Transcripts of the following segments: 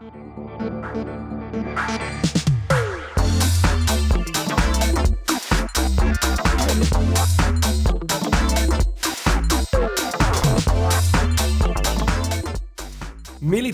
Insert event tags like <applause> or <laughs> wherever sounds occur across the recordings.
Milí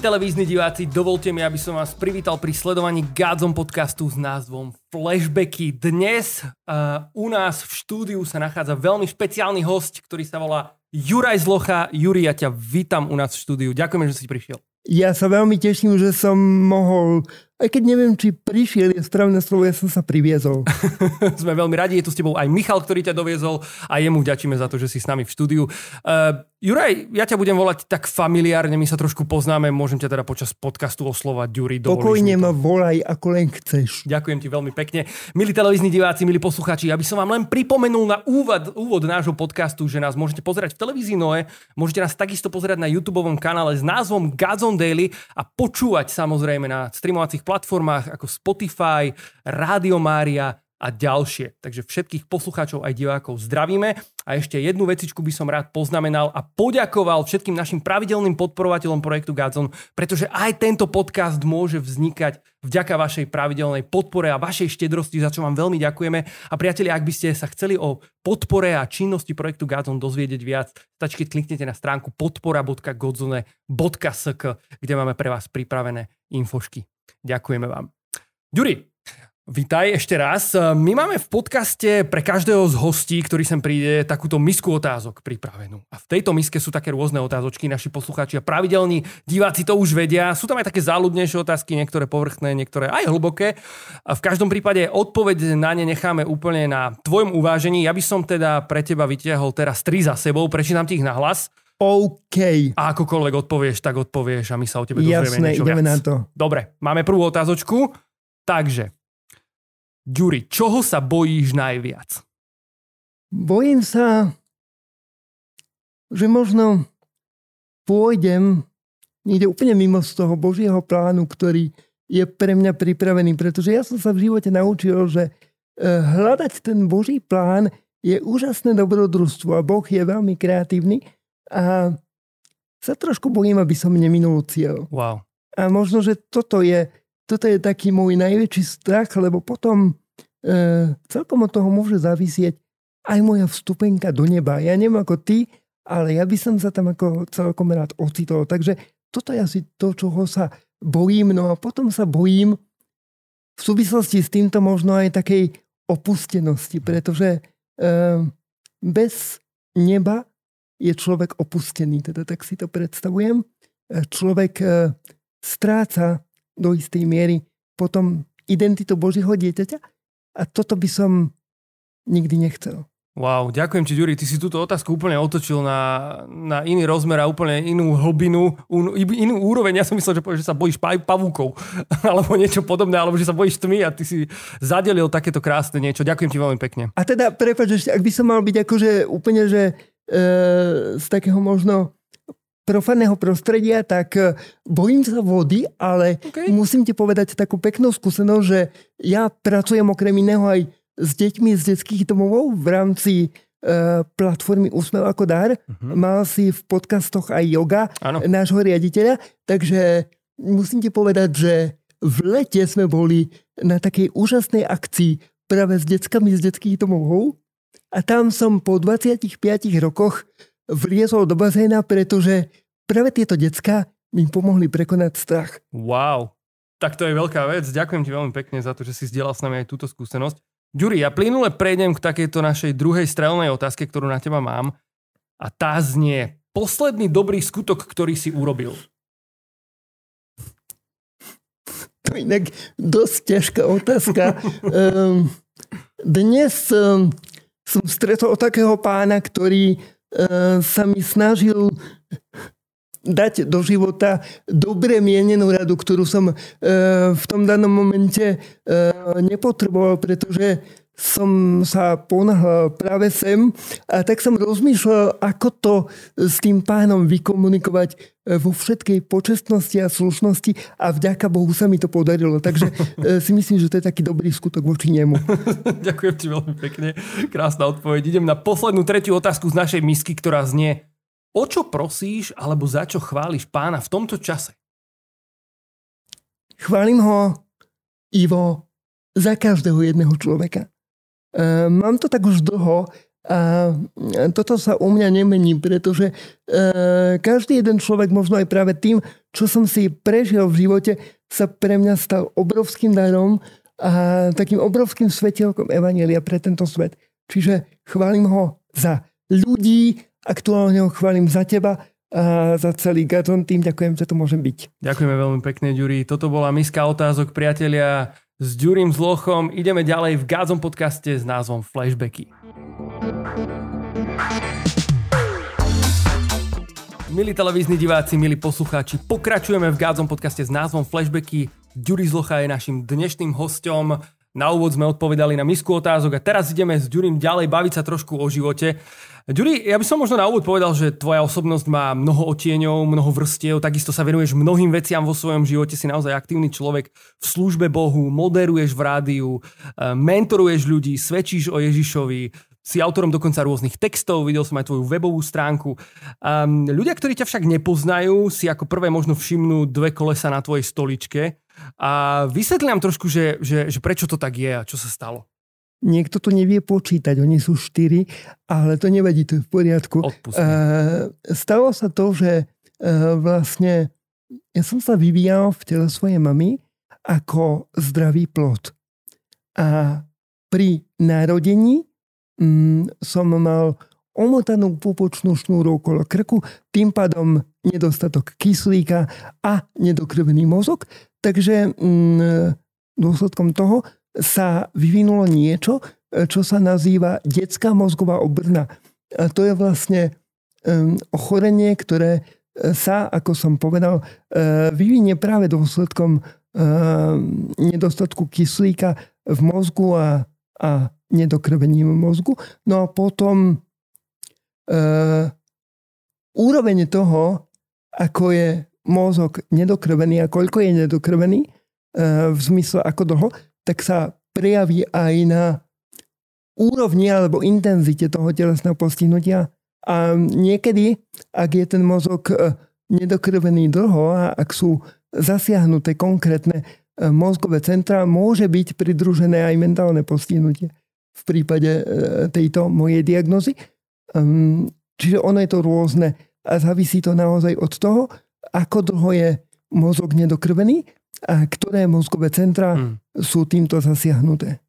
televízni diváci, dovolte mi, aby som vás privítal pri sledovaní Gádzom podcastu s názvom Flashbacky. Dnes uh, u nás v štúdiu sa nachádza veľmi špeciálny host, ktorý sa volá Juraj Zlocha. Juri, ja ťa vítam u nás v štúdiu. Ďakujem, že si prišiel. Ja sa veľmi teším, že som mohol aj keď neviem, či prišiel je správne slovo, ja som sa priviezol. <laughs> Sme veľmi radi, je tu s tebou aj Michal, ktorý ťa doviezol a jemu vďačíme za to, že si s nami v štúdiu. Uh, Juraj, ja ťa budem volať tak familiárne, my sa trošku poznáme, môžem ťa teda počas podcastu oslovať, Juri. Pokojne ma volaj, ako len chceš. Ďakujem ti veľmi pekne. Milí televízni diváci, milí posluchači, aby som vám len pripomenul na úvod, úvod nášho podcastu, že nás môžete pozerať v televízii Noe, môžete nás takisto pozerať na YouTube kanále s názvom Gazon Daily a počúvať samozrejme na streamovacích platformách ako Spotify, Rádio Mária a ďalšie. Takže všetkých poslucháčov aj divákov zdravíme. A ešte jednu vecičku by som rád poznamenal a poďakoval všetkým našim pravidelným podporovateľom projektu Gazon, pretože aj tento podcast môže vznikať vďaka vašej pravidelnej podpore a vašej štedrosti, za čo vám veľmi ďakujeme. A priatelia, ak by ste sa chceli o podpore a činnosti projektu Gazon dozvedieť viac, stačí, keď kliknete na stránku podpora.godzone.sk, kde máme pre vás pripravené infošky. Ďakujeme vám. Ďuri, Vítaj ešte raz. My máme v podcaste pre každého z hostí, ktorý sem príde, takúto misku otázok pripravenú. A v tejto miske sú také rôzne otázočky, naši poslucháči a pravidelní diváci to už vedia. Sú tam aj také záľudnejšie otázky, niektoré povrchné, niektoré aj hlboké. A v každom prípade odpoveď na ne necháme úplne na tvojom uvážení. Ja by som teda pre teba vytiahol teraz tri za sebou, prečítam ti ich na hlas. OK. A akokoľvek odpovieš, tak odpovieš a my sa o tebe dozvieme Jasné, niečo ideme viac. na to. Dobre, máme prvú otázočku. Takže, Ďuri, čoho sa bojíš najviac? Bojím sa, že možno pôjdem niekde úplne mimo z toho Božieho plánu, ktorý je pre mňa pripravený, pretože ja som sa v živote naučil, že eh, hľadať ten Boží plán je úžasné dobrodružstvo a Boh je veľmi kreatívny a sa trošku bojím, aby som neminul cieľ. Wow. A možno, že toto je, toto je taký môj najväčší strach, lebo potom celkom od toho môže závisieť aj moja vstupenka do neba. Ja neviem ako ty, ale ja by som sa tam ako celkom rád ocitol. Takže toto je asi to, čoho sa bojím. No a potom sa bojím v súvislosti s týmto možno aj takej opustenosti, pretože e, bez neba je človek opustený, teda tak si to predstavujem. E, Človek e, stráca do istej miery potom identitu Božího dieťaťa a toto by som nikdy nechcel. Wow, ďakujem ti, Ďuri. Ty si túto otázku úplne otočil na, na iný rozmer a úplne inú hlbinu, un- inú úroveň. Ja som myslel, že povieš, že sa bojíš pav- pavúkov <laughs> alebo niečo podobné, alebo že sa bojíš tmy a ty si zadelil takéto krásne niečo. Ďakujem ti veľmi pekne. A teda, prepáč, ak by som mal byť akože úplne, že e, z takého možno profanného prostredia, tak e, bojím sa vody, ale OK. musím ti povedať takú peknú skúsenosť, že ja pracujem okrem iného aj s deťmi z detských domov v rámci e, platformy Úsmev ako dar. Mhm. Mal si v podcastoch aj yoga Áno. nášho riaditeľa, takže musím ti povedať, že v lete sme boli na takej úžasnej akcii práve s deckami z detských domov a tam som po 25 rokoch vliezol do bazéna, pretože práve tieto decka mi pomohli prekonať strach. Wow. Tak to je veľká vec. Ďakujem ti veľmi pekne za to, že si zdieľal s nami aj túto skúsenosť. Ďuri, ja plynule prejdem k takejto našej druhej strelnej otázke, ktorú na teba mám. A tá znie, posledný dobrý skutok, ktorý si urobil. To je inak dosť ťažká otázka. um, <laughs> dnes um, som stretol takého pána, ktorý sa mi snažil dať do života dobre mienenú radu, ktorú som uh, v tom danom momente uh, nepotreboval, pretože som sa ponáhľal práve sem a tak som rozmýšľal, ako to s tým pánom vykomunikovať e, vo všetkej počestnosti a slušnosti a vďaka Bohu sa mi to podarilo. Takže <laughs> e, si myslím, že to je taký dobrý skutok voči nemu. <laughs> Ďakujem ti veľmi pekne. Krásna odpoveď. Idem na poslednú tretiu otázku z našej misky, ktorá znie, o čo prosíš alebo za čo chváliš pána v tomto čase? chválim ho, Ivo, za každého jedného človeka. Uh, mám to tak už dlho a toto sa u mňa nemení, pretože uh, každý jeden človek, možno aj práve tým, čo som si prežil v živote, sa pre mňa stal obrovským darom a takým obrovským svetelkom Evanielia pre tento svet. Čiže chválim ho za ľudí, aktuálne ho chválim za teba a za celý Gazon tým. Ďakujem, že tu môžem byť. Ďakujeme veľmi pekne, Ďuri. Toto bola miska otázok, priatelia, s Ďurím Zlochom. Ideme ďalej v Gazon podcaste s názvom Flashbacky. Milí televízni diváci, milí poslucháči, pokračujeme v Gádzom podcaste s názvom Flashbacky. Ďuri Zlocha je našim dnešným hostom. Na úvod sme odpovedali na misku otázok a teraz ideme s Ďurim ďalej baviť sa trošku o živote. Ďuri, ja by som možno na úvod povedal, že tvoja osobnosť má mnoho otieňov, mnoho vrstiev, takisto sa venuješ mnohým veciam vo svojom živote, si naozaj aktívny človek v službe Bohu, moderuješ v rádiu, eh, mentoruješ ľudí, svedčíš o Ježišovi, si autorom dokonca rôznych textov, videl som aj tvoju webovú stránku. Um, ľudia, ktorí ťa však nepoznajú, si ako prvé možno všimnú dve kolesa na tvojej stoličke. A vysvetli nám trošku, že, že, že prečo to tak je a čo sa stalo. Niekto to nevie počítať, oni sú štyri, ale to nevadí, to je v poriadku. Uh, stalo sa to, že uh, vlastne ja som sa vyvíjal v tele svojej mamy ako zdravý plod. A pri narodení mm, som mal omotanú pupočnú šnúru okolo krku, tým pádom nedostatok kyslíka a nedokrvený mozog. Takže mm, dôsledkom toho sa vyvinulo niečo, čo sa nazýva detská mozgová obrna. A to je vlastne um, ochorenie, ktoré sa, ako som povedal, uh, vyvinie práve dôsledkom uh, nedostatku kyslíka v mozgu a, a nedokrvením mozgu. No a potom e, úroveň toho, ako je mozog nedokrvený a koľko je nedokrvený, e, v zmysle ako dlho, tak sa prejaví aj na úrovni alebo intenzite toho telesného postihnutia. A niekedy, ak je ten mozog e, nedokrvený dlho a ak sú zasiahnuté konkrétne mozgové centra, môže byť pridružené aj mentálne postihnutie v prípade e, tejto mojej diagnozy. Ehm, čiže ono je to rôzne a závisí to naozaj od toho, ako dlho je mozog nedokrvený a ktoré mozgové centra hmm. sú týmto zasiahnuté.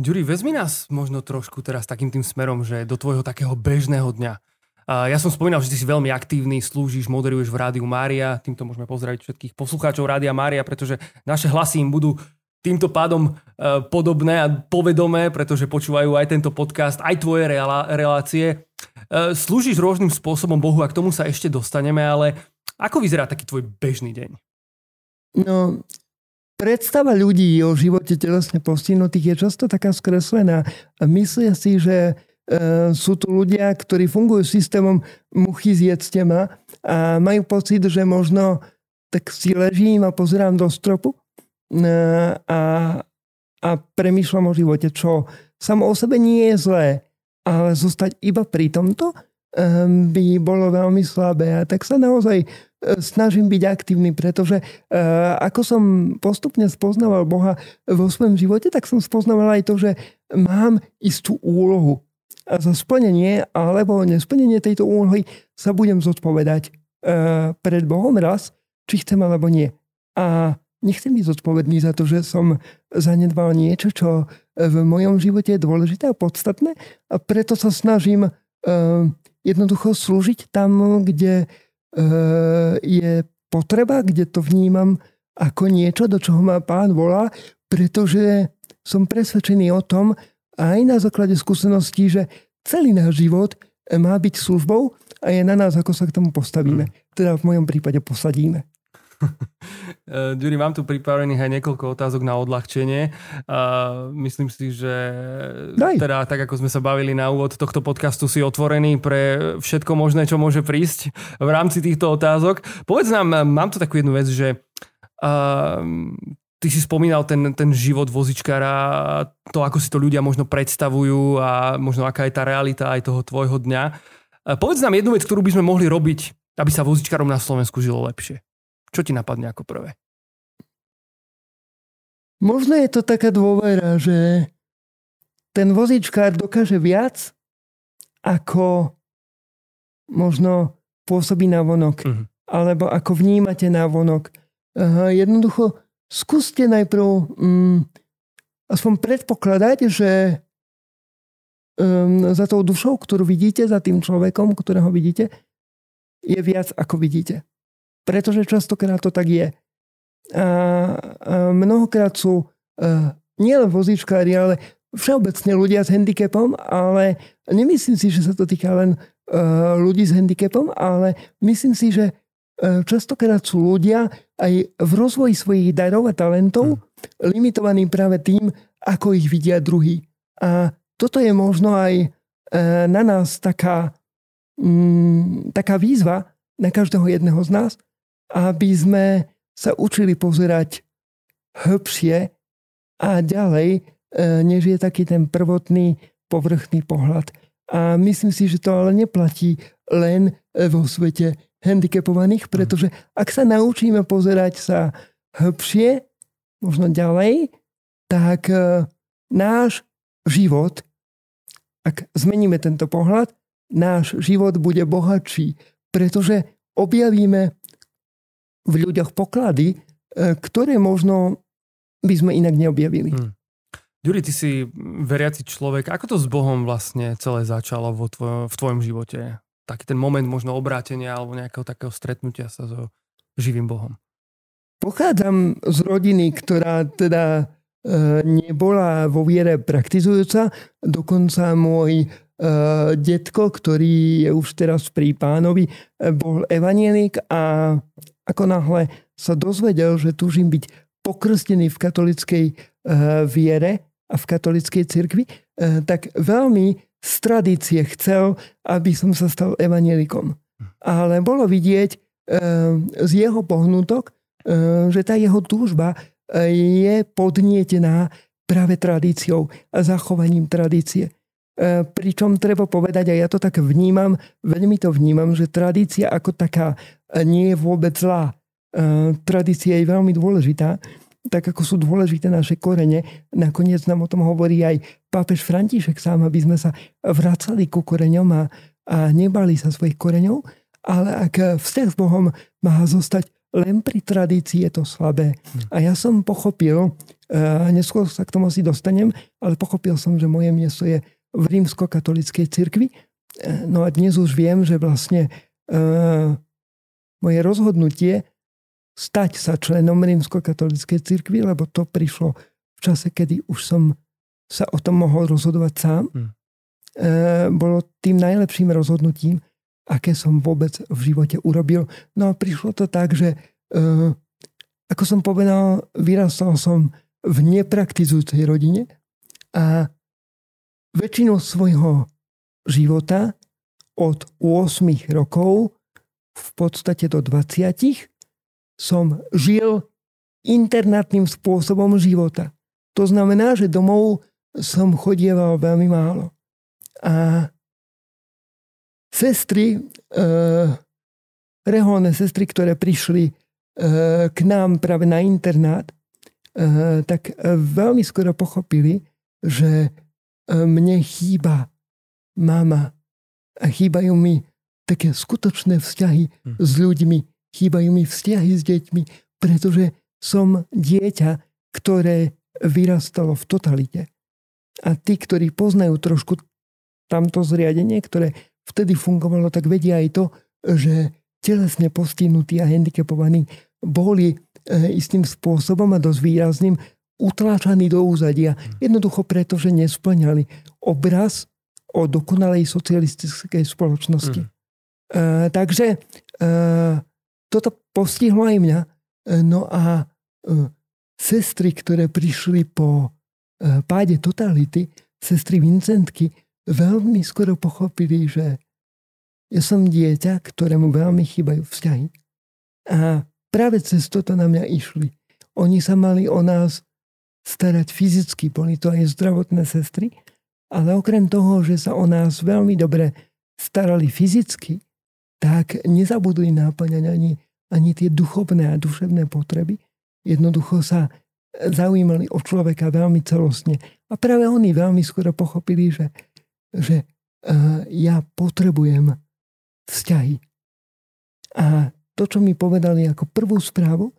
Ďuri, vezmi nás možno trošku teraz takým tým smerom, že do tvojho takého bežného dňa. Ja som spomínal, že ty si veľmi aktívny, slúžiš, moderuješ v Rádiu Mária. Týmto môžeme pozdraviť všetkých poslucháčov Rádia Mária, pretože naše hlasy im budú týmto pádom uh, podobné a povedomé, pretože počúvajú aj tento podcast, aj tvoje relácie. Uh, slúžiš rôznym spôsobom Bohu a k tomu sa ešte dostaneme, ale ako vyzerá taký tvoj bežný deň? No, predstava ľudí o živote telesne postihnutých je často taká skreslená. Myslia si, že sú tu ľudia, ktorí fungujú systémom muchy zjedzte ma a majú pocit, že možno tak si ležím a pozerám do stropu a, a premýšľam o živote, čo samo o sebe nie je zlé, ale zostať iba pri tomto ehm, by bolo veľmi slabé. A tak sa naozaj e, snažím byť aktívny, pretože e, ako som postupne spoznával Boha vo svojom živote, tak som spoznával aj to, že mám istú úlohu. A za splnenie alebo nesplnenie tejto úlohy sa budem zodpovedať e, pred Bohom raz, či chcem alebo nie. A nechcem byť zodpovedný za to, že som zanedbal niečo, čo v mojom živote je dôležité a podstatné a preto sa snažím uh, jednoducho slúžiť tam, kde uh, je potreba, kde to vnímam ako niečo, do čoho ma pán volá, pretože som presvedčený o tom, aj na základe skúseností, že celý náš život má byť službou a je na nás, ako sa k tomu postavíme. Mm. Teda v mojom prípade posadíme. <laughs> Ďuri, mám tu pripravených aj niekoľko otázok na odľahčenie. myslím si, že Daj. teda tak ako sme sa bavili na úvod tohto podcastu, si otvorený pre všetko možné, čo môže prísť v rámci týchto otázok. Povedz nám, mám tu takú jednu vec, že uh, ty si spomínal ten, ten život vozičkára, to, ako si to ľudia možno predstavujú a možno aká je tá realita aj toho tvojho dňa. Uh, povedz nám jednu vec, ktorú by sme mohli robiť, aby sa vozičkárom na Slovensku žilo lepšie. Čo ti napadne ako prvé? možno je to taká dôvera, že ten vozičkár dokáže viac, ako možno pôsobí na vonok. Uh-huh. Alebo ako vnímate na vonok. Jednoducho skúste najprv um, aspoň predpokladať, že um, za tou dušou, ktorú vidíte, za tým človekom, ktorého vidíte, je viac ako vidíte. Pretože častokrát to tak je. A, a mnohokrát sú uh, nielen vozíčkári, ale všeobecne ľudia s handicapom, ale nemyslím si, že sa to týka len uh, ľudí s handicapom, ale myslím si, že častokrát sú ľudia aj v rozvoji svojich darov a talentov hmm. limitovaní práve tým, ako ich vidia druhý. A toto je možno aj uh, na nás taká, um, taká výzva na každého jedného z nás, aby sme sa učili pozerať hĺbšie a ďalej E, než je taký ten prvotný povrchný pohľad. A myslím si, že to ale neplatí len vo svete handicapovaných, pretože ak sa naučíme pozerať sa hĺbšie, možno ďalej, tak e, náš život, ak zmeníme tento pohľad, náš život bude bohatší, pretože objavíme v ľuďoch poklady, e, ktoré možno by sme inak neobjavili. Hmm. Juri, ty si veriaci človek. Ako to s Bohom vlastne celé začalo vo tvoj, v tvojom živote? Taký ten moment možno obrátenia alebo nejakého takého stretnutia sa so živým Bohom. Pochádzam z rodiny, ktorá teda e, nebola vo viere praktizujúca. Dokonca môj e, detko, ktorý je už teraz pri pánovi, e, bol evanielik a ako náhle sa dozvedel, že túžim byť pokrstený v katolickej e, viere, a v katolickej cirkvi, eh, tak veľmi z tradície chcel, aby som sa stal evanielikom. Ale bolo vidieť eh, z jeho pohnutok, eh, že tá jeho túžba je podnietená práve tradíciou a zachovaním tradície. Pričom treba povedať, a ja to tak vnímam, veľmi to vnímam, že tradícia ako taká nie je vôbec zlá. Tradícia je veľmi dôležitá tak ako sú dôležité naše korene. Nakoniec nám o tom hovorí aj pápež František sám, aby sme sa vracali ku koreňom a, a nebali sa svojich koreňov. Ale ak vzťah s Bohom má zostať len pri tradícii, je to slabé. A ja som pochopil, a neskôr sa k tomu asi dostanem, ale pochopil som, že moje miesto je v rímsko-katolíckej cirkvi. No a dnes už viem, že vlastne uh, moje rozhodnutie stať sa členom rímsko-katolíckej cirkvi, lebo to prišlo v čase, kedy už som sa o tom mohol rozhodovať sám. Hmm. E, bolo tým najlepším rozhodnutím, aké som vôbec v živote urobil. No a prišlo to tak, že e, ako som povedal, vyrastal som v nepraktizujúcej rodine a väčšinu svojho života od 8 rokov v podstate do 20 som žil internátnym spôsobom života. To znamená, že domov som chodieval veľmi málo. A sestry, e, reholné sestry, ktoré prišli e, k nám práve na internát, e, tak veľmi skoro pochopili, že e, mne chýba mama a chýbajú mi také skutočné vzťahy hm. s ľuďmi, chýbajú mi vzťahy s deťmi, pretože som dieťa, ktoré vyrastalo v totalite. A tí, ktorí poznajú trošku tamto zriadenie, ktoré vtedy fungovalo, tak vedia aj to, že telesne postihnutí a handicapovaní boli e, istým spôsobom a dosť výrazným utláčaní do úzadia. Jednoducho preto, že nesplňali obraz o dokonalej socialistickej spoločnosti. Mm. Uh, takže uh, toto postihlo aj mňa. E, no a e, sestry, ktoré prišli po e, páde totality, sestry Vincentky, veľmi skoro pochopili, že ja som dieťa, ktorému veľmi chýbajú vzťahy. A práve cez toto na mňa išli. Oni sa mali o nás starať fyzicky, boli to aj zdravotné sestry, ale okrem toho, že sa o nás veľmi dobre starali fyzicky, tak nezabudli náplňať ani, ani tie duchovné a duševné potreby. Jednoducho sa zaujímali o človeka veľmi celostne. A práve oni veľmi skoro pochopili, že, že uh, ja potrebujem vzťahy. A to, čo mi povedali ako prvú správu,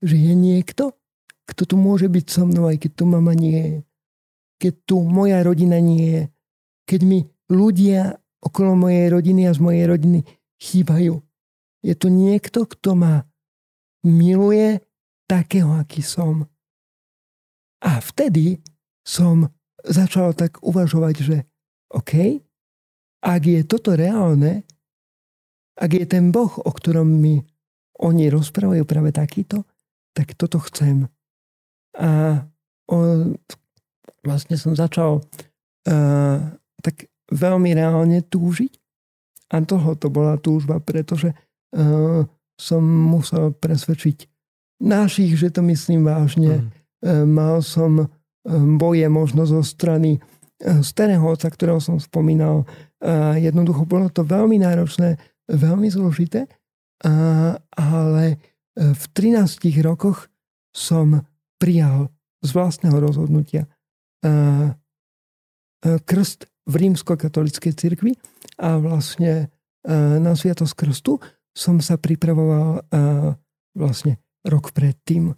že je niekto, kto tu môže byť so mnou, aj keď tu mama nie je. Keď tu moja rodina nie je. Keď mi ľudia okolo mojej rodiny a z mojej rodiny chýbajú. Je tu niekto, kto ma miluje takého, aký som. A vtedy som začal tak uvažovať, že OK, ak je toto reálne, ak je ten Boh, o ktorom mi oni rozprávajú práve takýto, tak toto chcem. A on, vlastne som začal uh, tak veľmi reálne túžiť. A toho to bola túžba, pretože uh, som musel presvedčiť našich, že to myslím vážne. Mm. Uh, mal som boje možno zo strany starého otca, ktorého som spomínal. Uh, jednoducho bolo to veľmi náročné, veľmi zložité, uh, ale v 13 rokoch som prijal z vlastného rozhodnutia krst v rímsko-katolíckej cirkvi a vlastne na Sviatosť krstu som sa pripravoval vlastne rok predtým.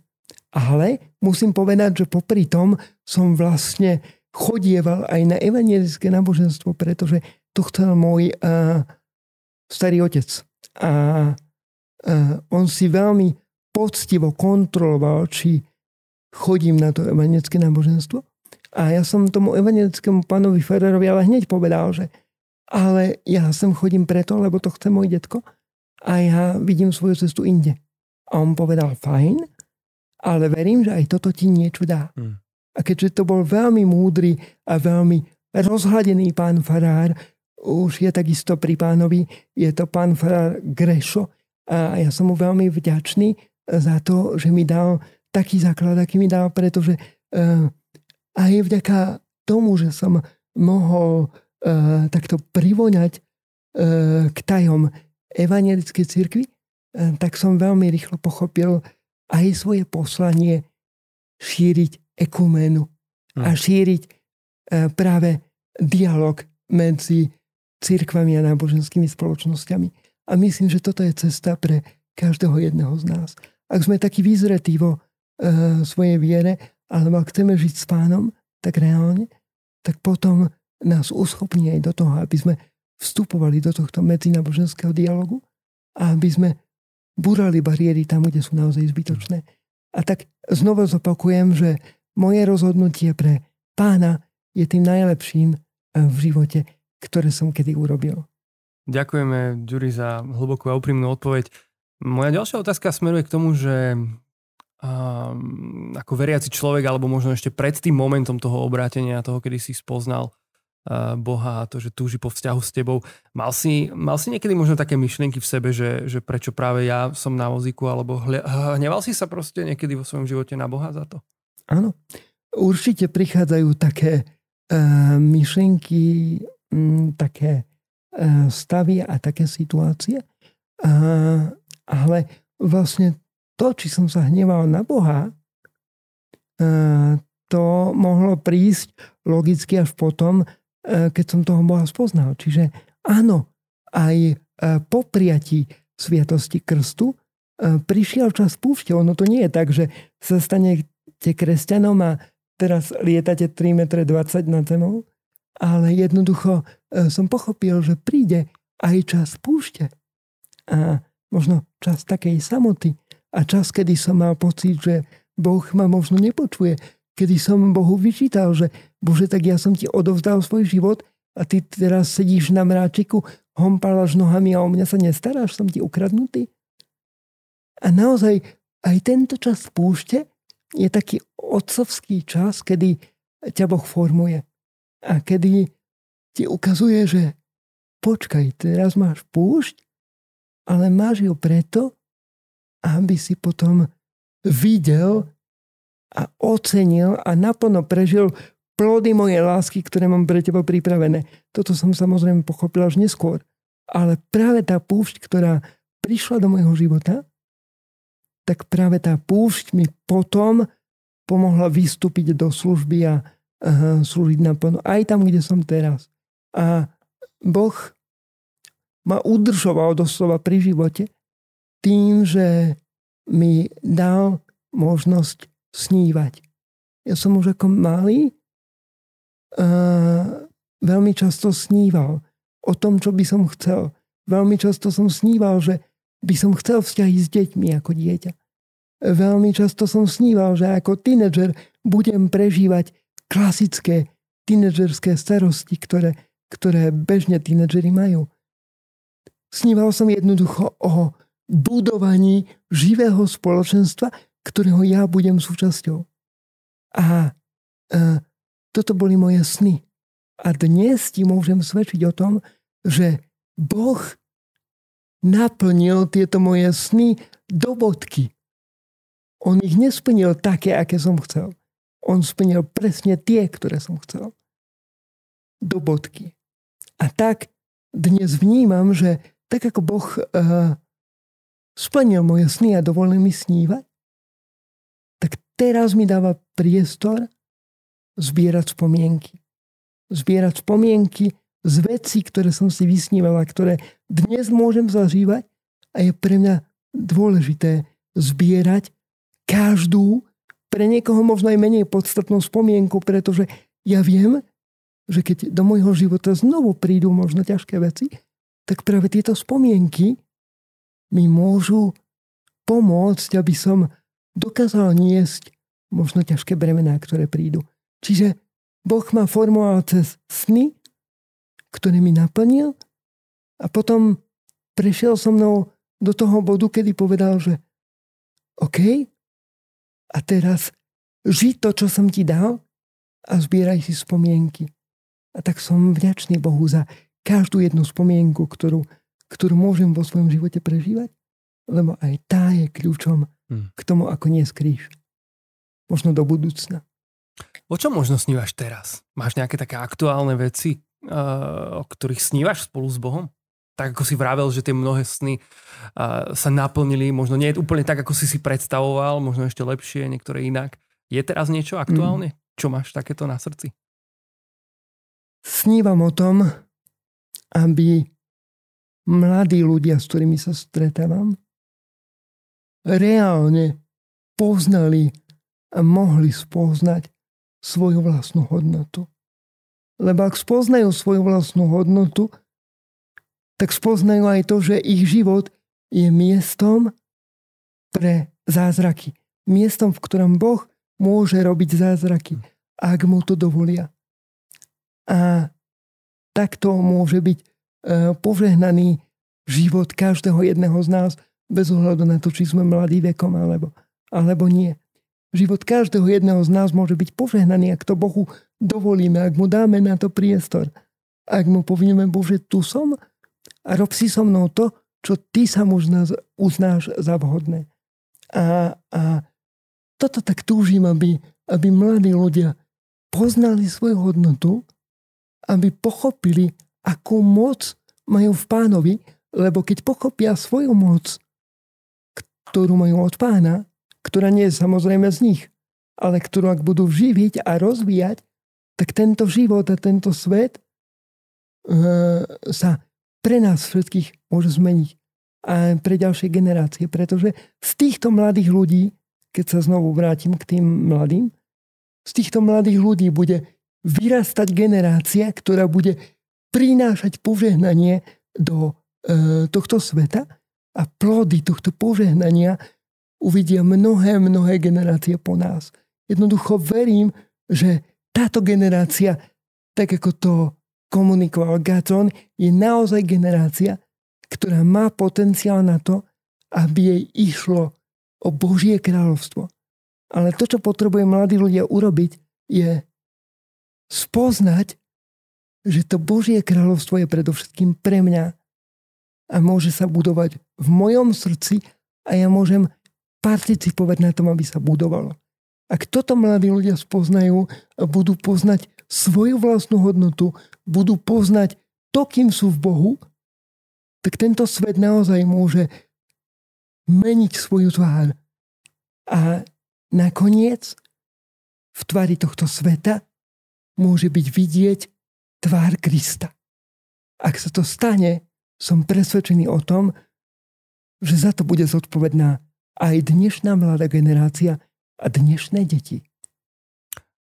Ale musím povedať, že popri tom som vlastne chodieval aj na evangelické náboženstvo, pretože to chcel môj starý otec. A on si veľmi poctivo kontroloval, či chodím na to evangelické náboženstvo. A ja som tomu evangelickému pánovi Ferrerovi ale hneď povedal, že ale ja sem chodím preto, lebo to chce môj detko a ja vidím svoju cestu inde. A on povedal, fajn, ale verím, že aj toto ti niečo dá. Hmm. A keďže to bol veľmi múdry a veľmi rozhladený pán farár, už je takisto pri pánovi, je to pán farár Grešo a ja som mu veľmi vďačný za to, že mi dal taký základ, aký mi dal, pretože uh, aj vďaka tomu, že som mohol uh, takto privoňať uh, k tajom evangelickej cirkvi, uh, tak som veľmi rýchlo pochopil aj svoje poslanie šíriť ekuménu mm. a šíriť uh, práve dialog medzi cirkvami a náboženskými spoločnosťami. A myslím, že toto je cesta pre každého jedného z nás. Ak sme takí vyzretí vo uh, svojej viere, alebo ak chceme žiť s pánom, tak reálne, tak potom nás uschopní aj do toho, aby sme vstupovali do tohto medzinaboženského dialogu a aby sme burali bariéry tam, kde sú naozaj zbytočné. A tak znova zopakujem, že moje rozhodnutie pre pána je tým najlepším eh, v živote, ktoré som kedy urobil. Ďakujeme, Ďuri, za hlbokú a úprimnú odpoveď. Moja ďalšia otázka smeruje k tomu, že um, ako veriaci človek, alebo možno ešte pred tým momentom toho obrátenia, toho, kedy si spoznal uh, Boha a to, že túži po vzťahu s tebou. Mal si, mal si niekedy možno také myšlienky v sebe, že, že prečo práve ja som na vozíku, alebo hneval si sa proste niekedy vo svojom živote na Boha za to? Áno. Určite prichádzajú také uh, myšlienky, um, také uh, stavy a také situácie. Uh, ale vlastne to, či som sa hneval na Boha, to mohlo prísť logicky až potom, keď som toho Boha spoznal. Čiže áno, aj po prijatí sviatosti krstu prišiel čas púšte. Ono to nie je tak, že sa stanete kresťanom a teraz lietate 3,20 m nad zemou, ale jednoducho som pochopil, že príde aj čas púšte. A možno čas takej samoty, a čas, kedy som mal pocit, že Boh ma možno nepočuje, kedy som Bohu vyčítal, že Bože, tak ja som ti odovzdal svoj život a ty teraz sedíš na mráčiku, hompalaš nohami a o mňa sa nestaráš, som ti ukradnutý. A naozaj aj tento čas v púšte je taký otcovský čas, kedy ťa Boh formuje. A kedy ti ukazuje, že počkaj, teraz máš púšť, ale máš ju preto, aby si potom videl a ocenil a naplno prežil plody mojej lásky, ktoré mám pre teba pripravené. Toto som samozrejme pochopil až neskôr. Ale práve tá púšť, ktorá prišla do môjho života, tak práve tá púšť mi potom pomohla vystúpiť do služby a uh, slúžiť naplno. Aj tam, kde som teraz. A Boh ma udržoval doslova pri živote tým, že mi dal možnosť snívať. Ja som už ako malý uh, veľmi často sníval o tom, čo by som chcel. Veľmi často som sníval, že by som chcel vzťahy s deťmi ako dieťa. Veľmi často som sníval, že ako tínedžer budem prežívať klasické tínedžerské starosti, ktoré, ktoré bežne tínedžeri majú. Sníval som jednoducho o budovaní živého spoločenstva, ktorého ja budem súčasťou. A e, toto boli moje sny. A dnes ti môžem svedčiť o tom, že Boh naplnil tieto moje sny do bodky. On ich nesplnil také, aké som chcel. On splnil presne tie, ktoré som chcel. Do bodky. A tak dnes vnímam, že tak ako Boh uh, splnil moje sny a dovolil mi snívať, tak teraz mi dáva priestor zbierať spomienky. Zbierať spomienky z vecí, ktoré som si vysnívala, ktoré dnes môžem zažívať a je pre mňa dôležité zbierať každú, pre niekoho možno aj menej podstatnú spomienku, pretože ja viem, že keď do môjho života znovu prídu možno ťažké veci, tak práve tieto spomienky mi môžu pomôcť, aby som dokázal niesť možno ťažké bremená, ktoré prídu. Čiže Boh ma formoval cez sny, ktorý mi naplnil a potom prešiel so mnou do toho bodu, kedy povedal, že OK, a teraz ži to, čo som ti dal a zbieraj si spomienky. A tak som vďačný Bohu za každú jednu spomienku, ktorú, ktorú môžem vo svojom živote prežívať, lebo aj tá je kľúčom hmm. k tomu, ako neskrýš. Možno do budúcna. O čom možno snívaš teraz? Máš nejaké také aktuálne veci, o ktorých snívaš spolu s Bohom? Tak ako si vravel, že tie mnohé sny sa naplnili, možno nie je úplne tak, ako si si predstavoval, možno ešte lepšie, niektoré inak. Je teraz niečo aktuálne? Mm. Čo máš takéto na srdci? Snívam o tom, aby mladí ľudia, s ktorými sa stretávam, reálne poznali a mohli spoznať svoju vlastnú hodnotu. Lebo ak spoznajú svoju vlastnú hodnotu, tak spoznajú aj to, že ich život je miestom pre zázraky. Miestom, v ktorom Boh môže robiť zázraky, ak mu to dovolia. A takto môže byť požehnaný život každého jedného z nás, bez ohľadu na to, či sme mladí vekom alebo, alebo nie. Život každého jedného z nás môže byť požehnaný, ak to Bohu dovolíme, ak mu dáme na to priestor, ak mu povieme, Bože, tu som a rob si so mnou to, čo ty sa uznáš, uznáš za vhodné. A, a toto tak túžim, aby, aby mladí ľudia poznali svoju hodnotu, aby pochopili, akú moc majú v pánovi, lebo keď pochopia svoju moc, ktorú majú od pána, ktorá nie je samozrejme z nich, ale ktorú ak budú živiť a rozvíjať, tak tento život a tento svet uh, sa pre nás všetkých môže zmeniť a pre ďalšie generácie. Pretože z týchto mladých ľudí, keď sa znovu vrátim k tým mladým, z týchto mladých ľudí bude vyrastať generácia, ktorá bude prinášať požehnanie do e, tohto sveta a plody tohto požehnania uvidia mnohé, mnohé generácie po nás. Jednoducho verím, že táto generácia, tak ako to komunikoval Gatron, je naozaj generácia, ktorá má potenciál na to, aby jej išlo o Božie kráľovstvo. Ale to, čo potrebuje mladí ľudia urobiť, je spoznať, že to Božie kráľovstvo je predovšetkým pre mňa a môže sa budovať v mojom srdci a ja môžem participovať na tom, aby sa budovalo. Ak toto mladí ľudia spoznajú a budú poznať svoju vlastnú hodnotu, budú poznať to, kým sú v Bohu, tak tento svet naozaj môže meniť svoju tvár. A nakoniec v tvári tohto sveta môže byť vidieť tvár Krista. Ak sa to stane, som presvedčený o tom, že za to bude zodpovedná aj dnešná mladá generácia a dnešné deti.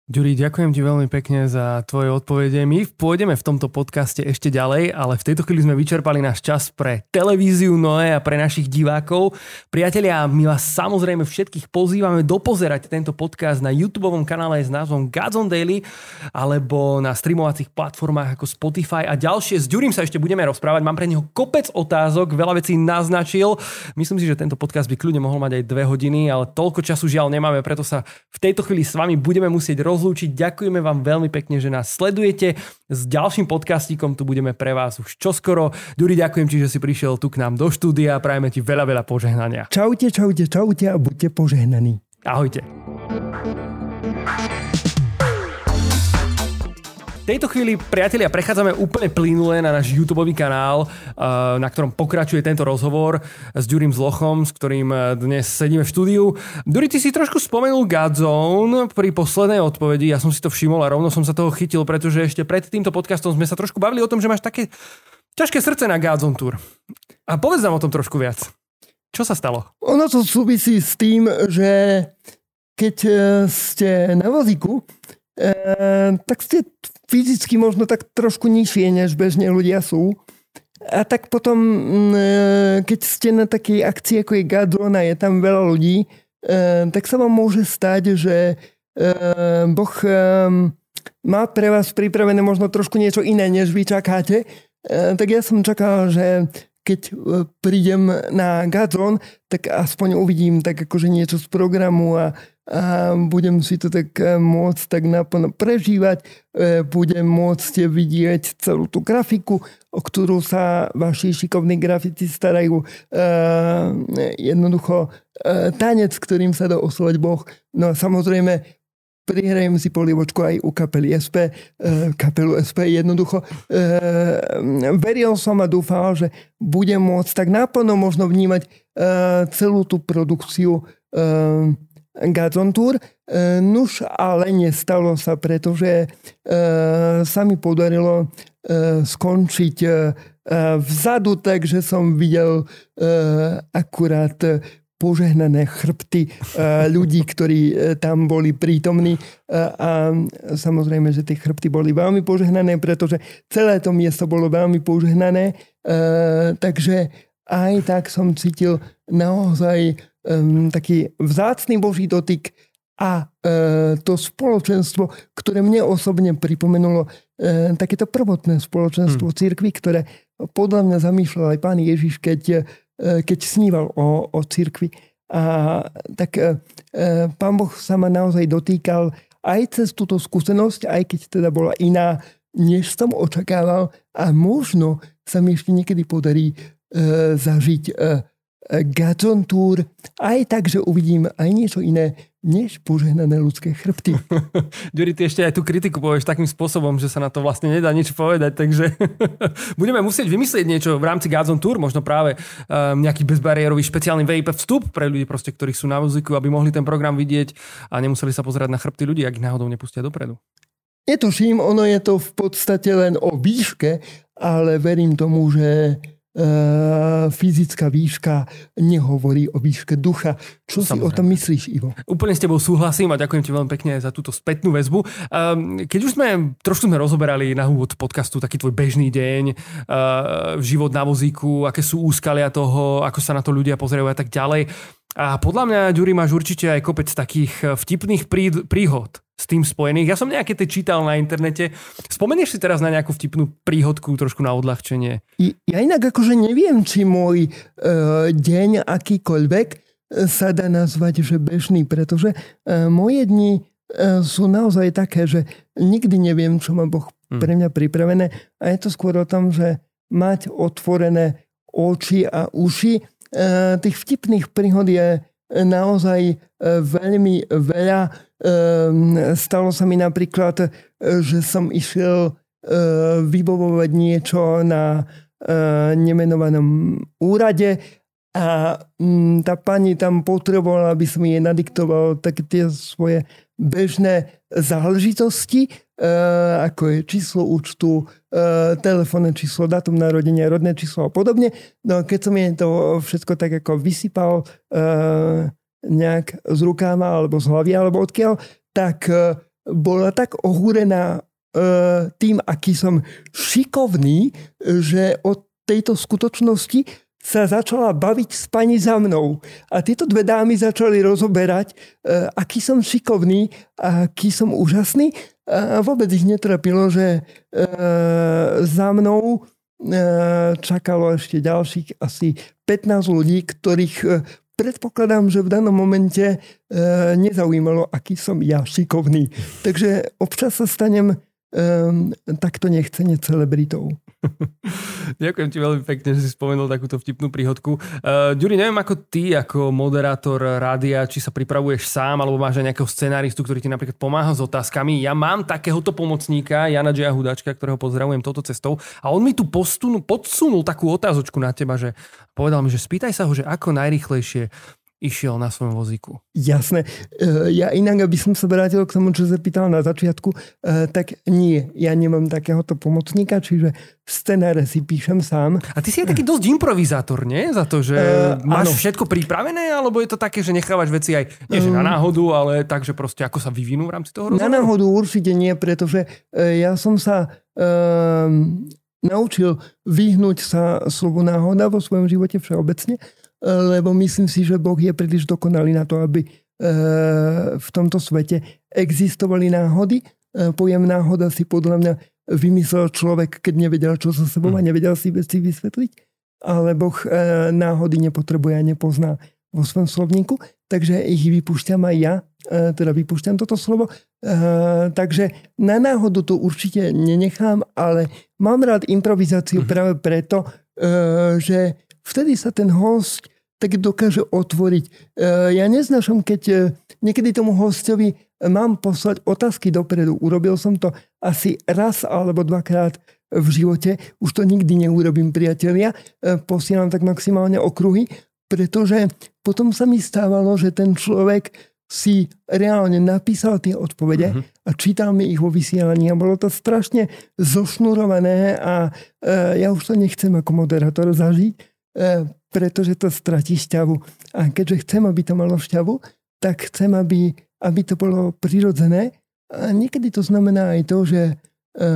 Ďuri, ďakujem ti veľmi pekne za tvoje odpovede. My pôjdeme v tomto podcaste ešte ďalej, ale v tejto chvíli sme vyčerpali náš čas pre televíziu Noé a pre našich divákov. Priatelia, my vás samozrejme všetkých pozývame dopozerať tento podcast na YouTube kanále s názvom Gods on Daily alebo na streamovacích platformách ako Spotify a ďalšie. S Ďurim sa ešte budeme rozprávať. Mám pre neho kopec otázok, veľa vecí naznačil. Myslím si, že tento podcast by kľudne mohol mať aj dve hodiny, ale toľko času žiaľ nemáme, preto sa v tejto chvíli s vami budeme musieť roz rozlúčiť. Ďakujeme vám veľmi pekne, že nás sledujete. S ďalším podcastíkom tu budeme pre vás už čoskoro. Ďuri, ďakujem ti, že si prišiel tu k nám do štúdia prajeme ti veľa, veľa požehnania. Čaute, čaute, čaute a buďte požehnaní. Ahojte tejto chvíli, priatelia, prechádzame úplne plynule na náš YouTube kanál, eh, na ktorom pokračuje tento rozhovor s Ďurím Zlochom, s ktorým eh, dnes sedíme v štúdiu. Ďuri, ty si trošku spomenul Godzone pri poslednej odpovedi, ja som si to všimol a rovno som sa toho chytil, pretože ešte pred týmto podcastom sme sa trošku bavili o tom, že máš také ťažké srdce na Godzone Tour. A povedz nám o tom trošku viac. Čo sa stalo? Ono to súvisí s tým, že keď eh, ste na vozíku, tak ste fyzicky možno tak trošku nižšie, než bežne ľudia sú. A tak potom, e, keď ste na takej akcii, ako je Gadron a je tam veľa ľudí, e, tak sa vám môže stať, že e, Boh má pre vás pripravené možno trošku niečo iné, než vy čakáte. Tak ja som čakal, že keď prídem na Gadron, tak aspoň uvidím tak akože niečo z programu a a budem si to tak eh, môcť tak naplno prežívať, eh, budem môcť vidieť celú tú grafiku, o ktorú sa vaši šikovní grafici starajú. Eh, jednoducho tanec, ktorým sa dá oslovať Boh. No a samozrejme prihrajem si polievočku aj u kapely SP, kapelu SP jednoducho. Veril som a dúfal, že budem môcť tak naplno možno vnímať celú tú produkciu Gazon Tour. E, nuž, ale nestalo sa, pretože e, sa mi podarilo e, skončiť vzadu, takže som videl akurát požehnané chrbty ľudí, ktorí tam boli prítomní. A samozrejme, že tie chrbty boli veľmi požehnané, pretože celé to miesto bolo veľmi požehnané. Takže aj tak som cítil naozaj um, taký vzácný Boží dotyk a uh, to spoločenstvo, ktoré mne osobne pripomenulo uh, takéto prvotné spoločenstvo hmm. církvy, ktoré podľa mňa zamýšľal aj pán Ježiš, keď, uh, keď sníval o, o církvi. A tak uh, pán Boh sa ma naozaj dotýkal aj cez túto skúsenosť, aj keď teda bola iná, než som očakával a možno sa mi ešte niekedy podarí uh, zažiť uh, Gazon Tour, aj tak, že uvidím aj niečo iné, než požehnané ľudské chrbty. <laughs> Ďuri, ty ešte aj tú kritiku povieš takým spôsobom, že sa na to vlastne nedá nič povedať, takže <laughs> budeme musieť vymyslieť niečo v rámci Gazon Tour, možno práve um, nejaký bezbariérový špeciálny VIP vstup pre ľudí, proste, ktorí sú na muziku, aby mohli ten program vidieť a nemuseli sa pozerať na chrbty ľudí, ak ich náhodou nepustia dopredu. Netuším, ono je to v podstate len o výške, ale verím tomu, že fyzická výška nehovorí o výške ducha. Čo Samozrejme. si o tom myslíš, Ivo? Úplne s tebou súhlasím a ďakujem ti veľmi pekne za túto spätnú väzbu. Ehm, keď už sme, trošku sme rozoberali na úvod podcastu taký tvoj bežný deň, eh, život na vozíku, aké sú úskalia toho, ako sa na to ľudia pozerajú a tak ďalej. A podľa mňa, Ďuri, máš určite aj kopec takých vtipných príhod s tým spojených. Ja som nejaké tie čítal na internete. Spomenieš si teraz na nejakú vtipnú príhodku trošku na odľahčenie? Ja inak akože neviem, či môj e, deň akýkoľvek e, sa dá nazvať, že bežný, pretože e, moje dni e, sú naozaj také, že nikdy neviem, čo má Boh hm. pre mňa pripravené a je to skôr o tom, že mať otvorené oči a uši. E, tých vtipných príhod je naozaj e, veľmi veľa. Ehm, stalo sa mi napríklad, e, že som išiel e, vybovovať niečo na nemenovanom úrade a mm, tá pani tam potrebovala, aby som jej nadiktoval také tie svoje bežné záležitosti, e, ako je číslo účtu, e, telefónne číslo, datum narodenia, rodné číslo a podobne. No keď som jej to všetko tak ako vysypal e, nejak z rukáma alebo z hlavy alebo odkiaľ, tak e, bola tak ohúrená e, tým, aký som šikovný, že od tejto skutočnosti sa začala baviť s pani za mnou. A tieto dve dámy začali rozoberať, uh, aký som šikovný aký som úžasný. A vôbec ich netrapilo, že za mnou čakalo ešte ďalších asi 15 ľudí, ktorých predpokladám, že v danom momente nezaujímalo, aký som ja šikovný. Takže občas sa stanem um, takto nechcene celebritou. <laughs> Ďakujem ti veľmi pekne, že si spomenul takúto vtipnú príhodku. Uh, Ďuri, neviem ako ty, ako moderátor rádia, či sa pripravuješ sám, alebo máš aj nejakého scenáristu, ktorý ti napríklad pomáha s otázkami. Ja mám takéhoto pomocníka, Jana Džia Hudačka, ktorého pozdravujem touto cestou. A on mi tu postunu, podsunul takú otázočku na teba, že povedal mi, že spýtaj sa ho, že ako najrychlejšie išiel na svojom vozíku. Jasné. E, ja inak, aby som sa vrátil k tomu, čo sa pýtal na začiatku, e, tak nie, ja nemám takéhoto pomocníka, čiže scenáre si píšem sám. A ty si aj taký dosť improvizátor, nie? Za to, že uh, máš áno. všetko pripravené, alebo je to také, že nechávaš veci aj, nie že na náhodu, ale tak, že proste ako sa vyvinú v rámci toho rozhovoru? Na náhodu určite nie, pretože ja som sa um, naučil vyhnúť sa slovu náhoda vo svojom živote všeobecne lebo myslím si, že Boh je príliš dokonalý na to, aby e, v tomto svete existovali náhody. E, pojem náhoda si podľa mňa vymyslel človek, keď nevedel, čo so sebou a hm. nevedel si veci vysvetliť. Ale Boh e, náhody nepotrebuje a nepozná vo svojom slovníku, takže ich vypúšťam aj ja, teda vypúšťam toto slovo. Takže na náhodu to určite nenechám, ale mám rád improvizáciu mm. práve preto, že vtedy sa ten host tak dokáže otvoriť. E, ja neznášam, keď e, niekedy tomu hostovi mám poslať otázky dopredu. Urobil som to asi raz alebo dvakrát v živote. Už to nikdy neurobím, priatelia. E, posielam tak maximálne okruhy, pretože potom sa mi stávalo, že ten človek si reálne napísal tie odpovede uh-huh. a čítal mi ich vo vysielaní a bolo to strašne zošnurované a e, ja už to nechcem ako moderátor zažiť E, pretože to stratí šťavu. A keďže chcem, aby to malo šťavu, tak chcem, aby, aby to bolo prirodzené. A niekedy to znamená aj to, že, e,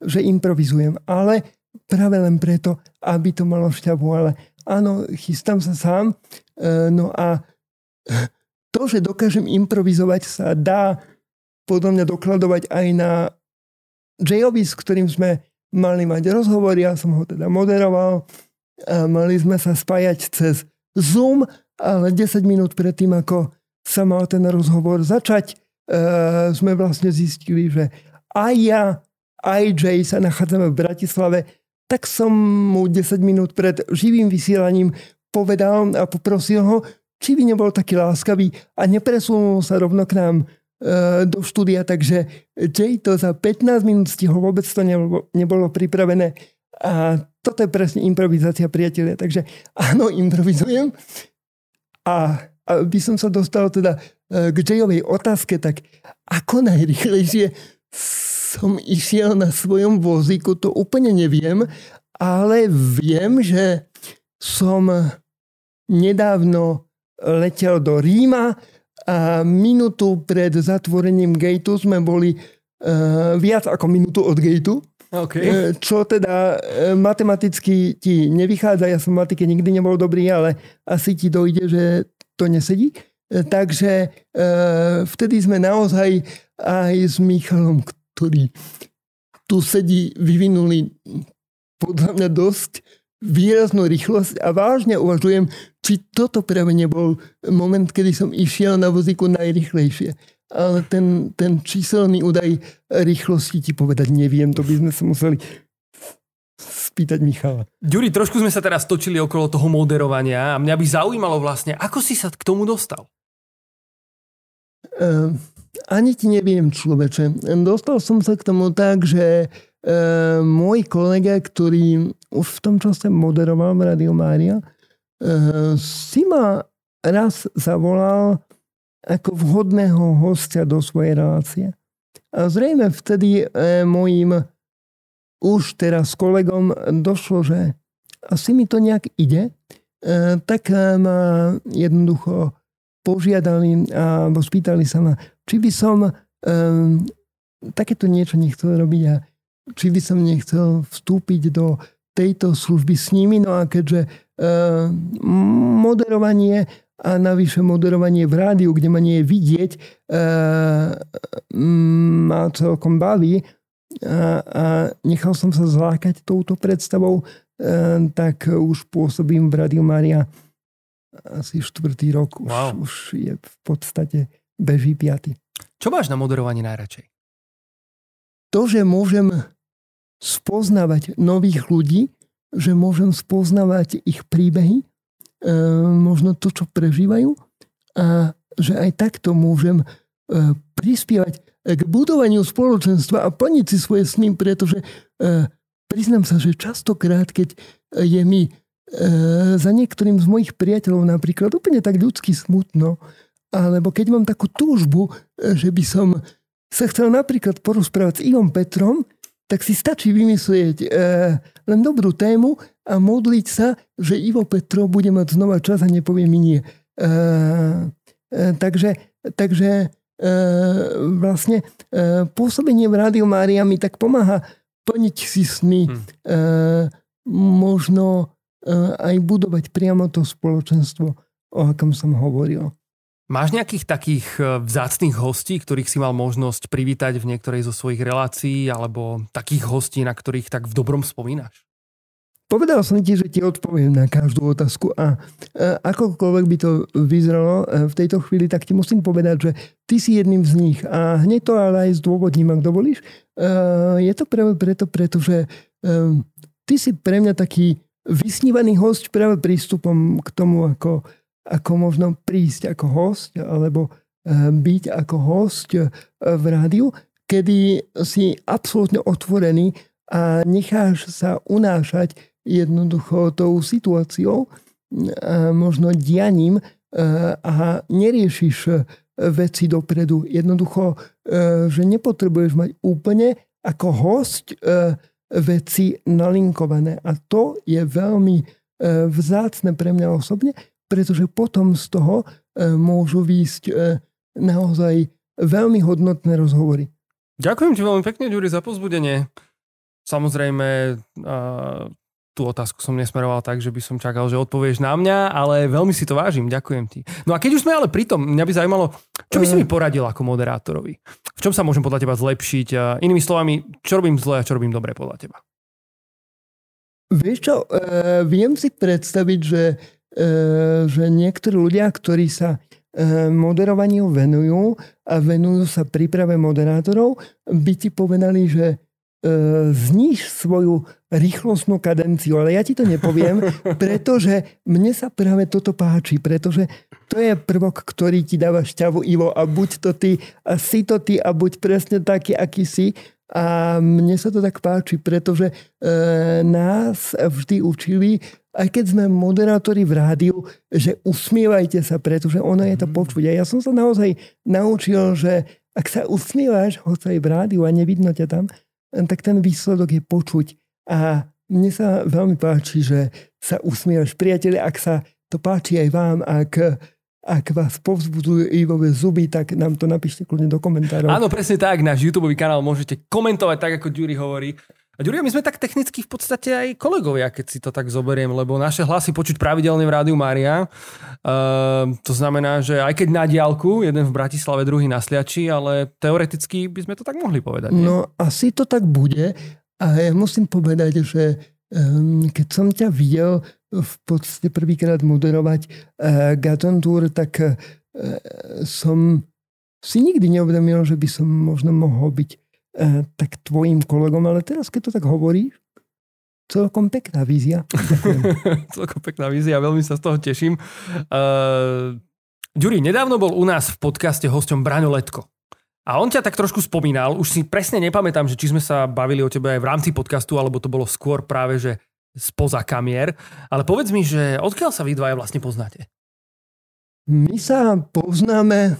že improvizujem. Ale práve len preto, aby to malo šťavu. Ale áno, chystám sa sám. E, no a to, že dokážem improvizovať, sa dá podľa mňa dokladovať aj na Jayovi, s ktorým sme mali mať rozhovor. Ja som ho teda moderoval mali sme sa spájať cez Zoom, ale 10 minút predtým, ako sa mal ten rozhovor začať, uh, sme vlastne zistili, že aj ja, aj Jay sa nachádzame v Bratislave, tak som mu 10 minút pred živým vysielaním povedal a poprosil ho, či by nebol taký láskavý a nepresunul sa rovno k nám uh, do štúdia, takže Jay to za 15 minút stihol, vôbec to nebolo pripravené a toto je presne improvizácia, priatelia. Takže áno, improvizujem. A aby som sa dostal teda e, k Jayovej otázke, tak ako najrychlejšie som išiel na svojom vozíku, to úplne neviem, ale viem, že som nedávno letel do Ríma a minútu pred zatvorením gateu sme boli uh, viac ako minútu od gateu Okay. E, čo teda e, matematicky ti nevychádza, ja som v matike nikdy nebol dobrý, ale asi ti dojde, že to nesedí. E, takže vtedy sme naozaj aj s Michalom, ktorý tu sedí, vyvinuli podľa mňa dosť výraznú rýchlosť a vážne uvažujem, či toto práve nebol moment, kedy som išiel na vozíku najrychlejšie ale ten, ten číselný údaj rýchlosti ti povedať neviem, to by sme sa museli spýtať Michala. Ďuri, trošku sme sa teraz točili okolo toho moderovania a mňa by zaujímalo vlastne, ako si sa k tomu dostal? Uh, ani ti neviem, človeče. Dostal som sa k tomu tak, že uh, môj kolega, ktorý už v tom čase moderoval v Radio Mária, si ma raz zavolal ako vhodného hostia do svojej relácie. A zrejme vtedy e, mojim už teraz kolegom došlo, že asi mi to nejak ide, e, tak ma jednoducho požiadali a spýtali sa ma, či by som e, takéto niečo nechcel robiť a či by som nechcel vstúpiť do tejto služby s nimi. No a keďže moderovanie a navyše moderovanie v rádiu, kde ma nie je vidieť, ma celkom baví a, a nechal som sa zlákať touto predstavou, tak už pôsobím v Rádiu Maria asi štvrtý rok. Už, wow. už je v podstate beží piaty. Čo máš na moderovaní najradšej? To, že môžem spoznávať nových ľudí, že môžem spoznávať ich príbehy, E, možno to, čo prežívajú. A že aj takto môžem e, prispievať k budovaniu spoločenstva a plniť si svoje sny, pretože e, priznám sa, že častokrát, keď je mi za niektorým z mojich priateľov napríklad úplne tak ľudsky smutno, alebo keď mám takú túžbu, že by som sa chcel napríklad porozprávať s Ivom Petrom, tak si stačí vymyslieť len dobrú tému a modliť sa, že Ivo Petro bude mať znova čas a nepovie mi nie. E, e, takže takže e, vlastne e, pôsobenie v Rádiu Mária mi tak pomáha plniť si sny, hmm. e, možno e, aj budovať priamo to spoločenstvo, o akom som hovoril. Máš nejakých takých e, vzácných hostí, ktorých si mal možnosť privítať v niektorej zo svojich relácií, alebo takých hostí, na ktorých tak v dobrom spomínaš? Povedal som ti, že ti odpoviem na každú otázku a akokoľvek by to vyzeralo e, v tejto chvíli, tak ti musím povedať, že ty si jedným z nich a hneď to ale aj zdôvodním, ak dovolíš. E, je to práve preto, pretože e, ty si pre mňa taký vysnívaný host práve prístupom k tomu, ako, ako možno prísť ako host alebo byť ako host v rádiu, kedy si absolútne otvorený a necháš sa unášať jednoducho tou situáciou, možno dianím a neriešiš veci dopredu. Jednoducho, že nepotrebuješ mať úplne ako host veci nalinkované. A to je veľmi vzácne pre mňa osobne, pretože potom z toho môžu výjsť naozaj veľmi hodnotné rozhovory. Ďakujem ti veľmi pekne, Ďuri, za pozbudenie. Samozrejme, tú otázku som nesmeroval tak, že by som čakal, že odpovieš na mňa, ale veľmi si to vážim, ďakujem ti. No a keď už sme ale pri tom, mňa by zaujímalo, čo by si mi poradil ako moderátorovi? V čom sa môžem podľa teba zlepšiť? Inými slovami, čo robím zle a čo robím dobre podľa teba? Vieš čo, viem si predstaviť, že, že niektorí ľudia, ktorí sa uh, moderovaniu venujú a venujú sa príprave moderátorov, by ti povedali, že E, zníž svoju rýchlostnú kadenciu, ale ja ti to nepoviem, <laughs> pretože mne sa práve toto páči, pretože to je prvok, ktorý ti dáva šťavu Ivo a buď to ty a si to ty a buď presne taký, aký si a mne sa to tak páči, pretože e, nás vždy učili, aj keď sme moderátori v rádiu, že usmievajte sa, pretože ono je to mhm. počuť. A ja som sa naozaj naučil, že ak sa usmievaš, hoď aj v rádiu a nevidno ťa tam, tak ten výsledok je počuť. A mne sa veľmi páči, že sa usmievaš. Priatelia, ak sa to páči aj vám, ak, ak vás povzbudzujú Ivové zuby, tak nám to napíšte kľudne do komentárov. Áno, presne tak. Náš YouTube kanál môžete komentovať tak, ako Ďuri hovorí. A Ďuria, my sme tak technicky v podstate aj kolegovia, keď si to tak zoberiem, lebo naše hlasy počuť pravidelne v Rádiu Mária. Uh, to znamená, že aj keď na diálku, jeden v Bratislave, druhý na Sliači, ale teoreticky by sme to tak mohli povedať. Nie? No asi to tak bude. A ja musím povedať, že um, keď som ťa videl v podstate prvýkrát moderovať uh, Gaton Tour, tak uh, som si nikdy neuvedomil, že by som možno mohol byť E, tak tvojim kolegom, ale teraz keď to tak hovoríš, celkom pekná vízia. <laughs> celkom pekná vízia, veľmi sa z toho teším. Uh, nedávno bol u nás v podcaste hosťom Braňo Letko. A on ťa tak trošku spomínal, už si presne nepamätám, že či sme sa bavili o tebe aj v rámci podcastu, alebo to bolo skôr práve, že spoza kamier. Ale povedz mi, že odkiaľ sa vy dvaja vlastne poznáte? My sa poznáme,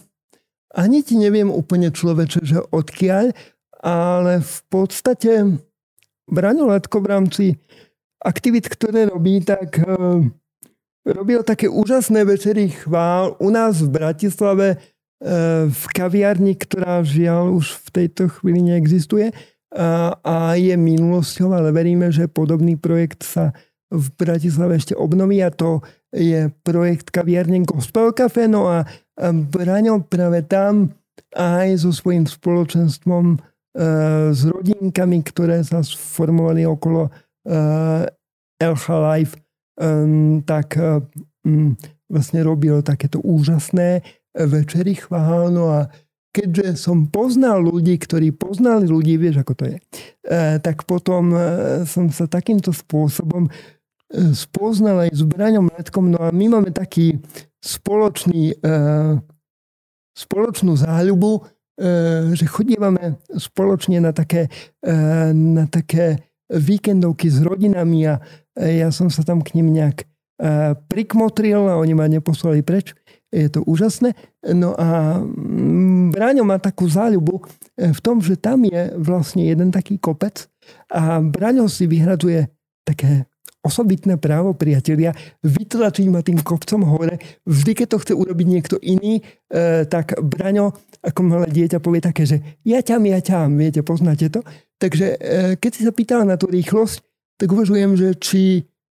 ani ti neviem úplne človeče, že odkiaľ, ale v podstate Braňo Letko v rámci aktivit, ktoré robí, tak uh, robil také úžasné večery chvál u nás v Bratislave uh, v kaviarni, ktorá žiaľ už v tejto chvíli neexistuje a, je minulosťou, ale veríme, že podobný projekt sa v Bratislave ešte obnoví a to je projekt kaviarne Gospel Cafe. No a Braňo práve tam aj so svojím spoločenstvom e, s rodinkami, ktoré sa sformovali okolo LH e, Life, tak e, vlastne robil takéto úžasné večery chvál. No a keďže som poznal ľudí, ktorí poznali ľudí, vieš ako to je, tak potom som sa takýmto spôsobom spoznal aj s Braňom Letkom. No a my máme taký spoločný, spoločnú záľubu, že chodívame spoločne na také, na také víkendovky s rodinami a ja som sa tam k ním nejak prikmotril a oni ma neposlali preč. Je to úžasné. No a mm, Braňo má takú záľubu v tom, že tam je vlastne jeden taký kopec a Braňo si vyhradzuje také osobitné právo, priatelia, vytlačiť ma tým kopcom hore. Vždy, keď to chce urobiť niekto iný, e, tak Braňo, ako malé dieťa, povie také, že ja ťam, ja ťam, viete, poznáte to. Takže e, keď si sa pýtala na tú rýchlosť, tak uvažujem, že či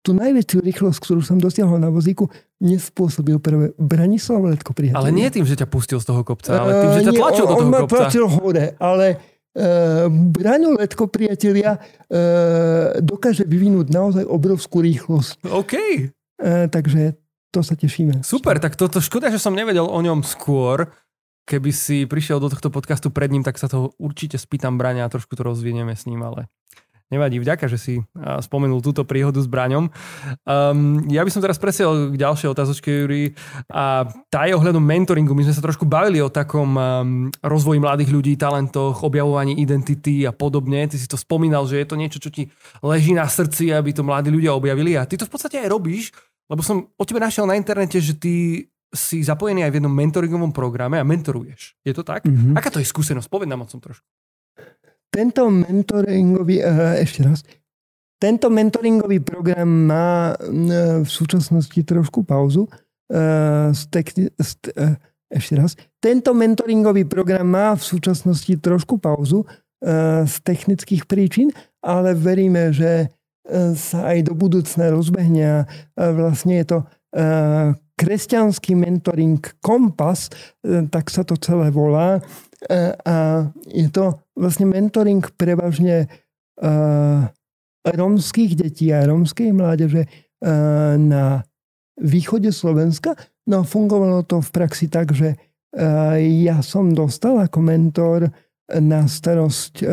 tú najväčšiu rýchlosť, ktorú som dosiahol na vozíku, nespôsobil práve Branislav Letko priateľ. Ale nie tým, že ťa pustil z toho kopca, ale tým, že ťa tlačil uh, do toho on kopca. On ma tlačil hore, ale Uh, Braňo Letko, priatelia, uh, dokáže vyvinúť naozaj obrovskú rýchlosť. OK. Uh, takže to sa tešíme. Super, tak toto škoda, že som nevedel o ňom skôr. Keby si prišiel do tohto podcastu pred ním, tak sa to určite spýtam Braňa a trošku to rozvinieme s ním, ale Nevadí, vďaka, že si spomenul túto príhodu s Braňom. Um, ja by som teraz presiel k ďalšej otázočke, Juri. A tá je ohľadom mentoringu. My sme sa trošku bavili o takom um, rozvoji mladých ľudí, talentoch, objavovaní identity a podobne. Ty si to spomínal, že je to niečo, čo ti leží na srdci, aby to mladí ľudia objavili. A ty to v podstate aj robíš, lebo som o tebe našiel na internete, že ty si zapojený aj v jednom mentoringovom programe a mentoruješ. Je to tak? Mm-hmm. Aká to je skúsenosť? Povedz nám o tom trošku. Tento mentoringový, eh, ešte raz, tento mentoringový program má eh, v súčasnosti trošku pauzu. Eh, ešte raz. Tento mentoringový program má v súčasnosti trošku pauzu z technických príčin, ale veríme, že sa aj do budúcna rozbehne a vlastne je to kresťanský mentoring Kompas, tak sa to celé volá a je to vlastne mentoring prevažne uh, rómskych detí a rómskej mládeže uh, na východe Slovenska. No a fungovalo to v praxi tak, že ja som dostal ako mentor na starosť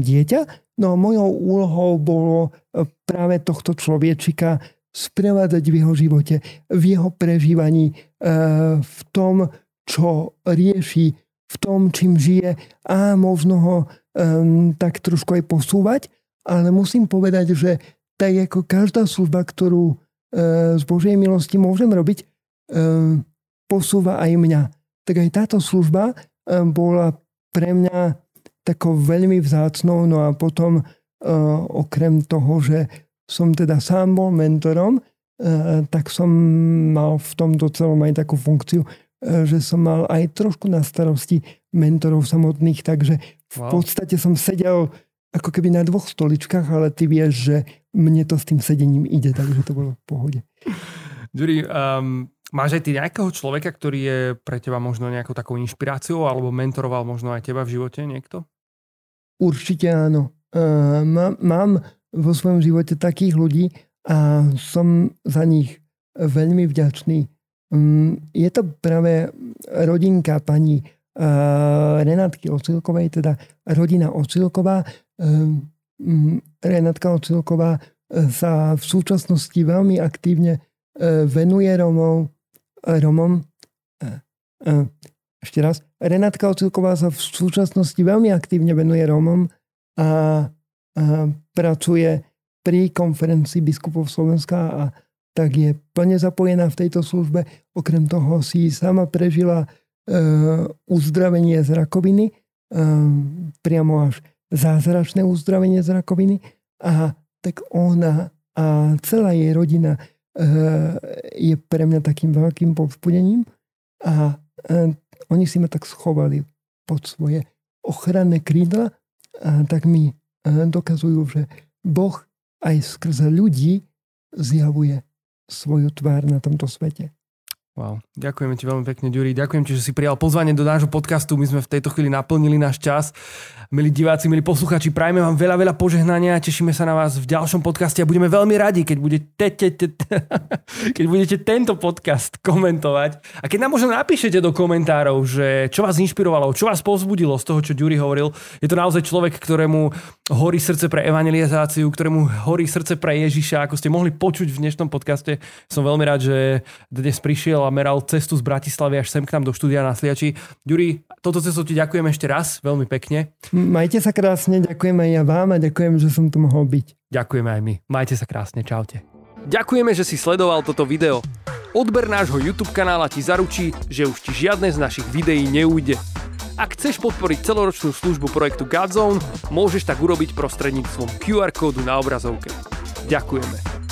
dieťa. No a mojou úlohou bolo práve tohto človečika sprevádzať v jeho živote, v jeho prežívaní, v tom, čo rieši v tom, čím žije a možno ho um, tak trošku aj posúvať, ale musím povedať, že tak ako každá služba, ktorú uh, z Božej milosti môžem robiť, um, posúva aj mňa. Tak aj táto služba um, bola pre mňa takou veľmi vzácnou, no a potom uh, okrem toho, že som teda sám bol mentorom, uh, tak som mal v tomto celom aj takú funkciu, E, že som mal aj trošku na starosti mentorov samotných, takže v wow. podstate som sedel ako keby na dvoch stoličkách, ale ty vieš, že mne to s tým sedením ide, takže to bolo v pohode. Ďuri, um, máš aj ty nejakého človeka, ktorý je pre teba možno nejakou takou inšpiráciou alebo mentoroval možno aj teba v živote niekto? Určite áno. Uh, mám, mám vo svojom živote takých ľudí a som za nich veľmi vďačný. Mm, je to práve rodinka pani eh, Renátky Ocilkovej, teda rodina Ocilková. Eh, mm, Renátka Ocilková eh, sa v súčasnosti veľmi aktívne venuje Romov, Romom. Ešte raz. Renátka Ocilková sa v súčasnosti veľmi aktívne venuje Romom a, a pracuje pri konferencii biskupov Slovenska a tak je plne zapojená v tejto službe. Okrem toho si sama prežila e, uzdravenie z rakoviny, e, priamo až zázračné uzdravenie z rakoviny a tak ona a celá jej rodina e, je pre mňa takým veľkým povzbudením a e, oni si ma tak schovali pod svoje ochranné krídla a tak mi e, dokazujú, že Boh aj skrze ľudí zjavuje svoju tvár na tomto svete. Wow. Ďakujeme ti veľmi pekne, Ďuri. Ďakujem ti, že si prijal pozvanie do nášho podcastu. My sme v tejto chvíli naplnili náš čas. Milí diváci, milí posluchači, prajme vám veľa, veľa požehnania. Tešíme sa na vás v ďalšom podcaste a budeme veľmi radi, keď budete, te, te, te, <laughs> keď budete tento podcast komentovať. A keď nám možno napíšete do komentárov, že čo vás inšpirovalo, čo vás povzbudilo z toho, čo Ďuri hovoril. Je to naozaj človek, ktorému horí srdce pre evangelizáciu, ktorému horí srdce pre Ježiša, ako ste mohli počuť v dnešnom podcaste. Som veľmi rád, že dnes prišiel a meral cestu z Bratislavy až sem k nám do štúdia na Sliači. Ďuri, toto cestu ti ďakujem ešte raz, veľmi pekne. Majte sa krásne, ďakujem aj ja vám a ďakujem, že som tu mohol byť. Ďakujeme aj my. Majte sa krásne, čaute. Ďakujeme, že si sledoval toto video. Odber nášho YouTube kanála ti zaručí, že už ti žiadne z našich videí neújde. Ak chceš podporiť celoročnú službu projektu Godzone, môžeš tak urobiť prostredníctvom QR kódu na obrazovke. Ďakujeme.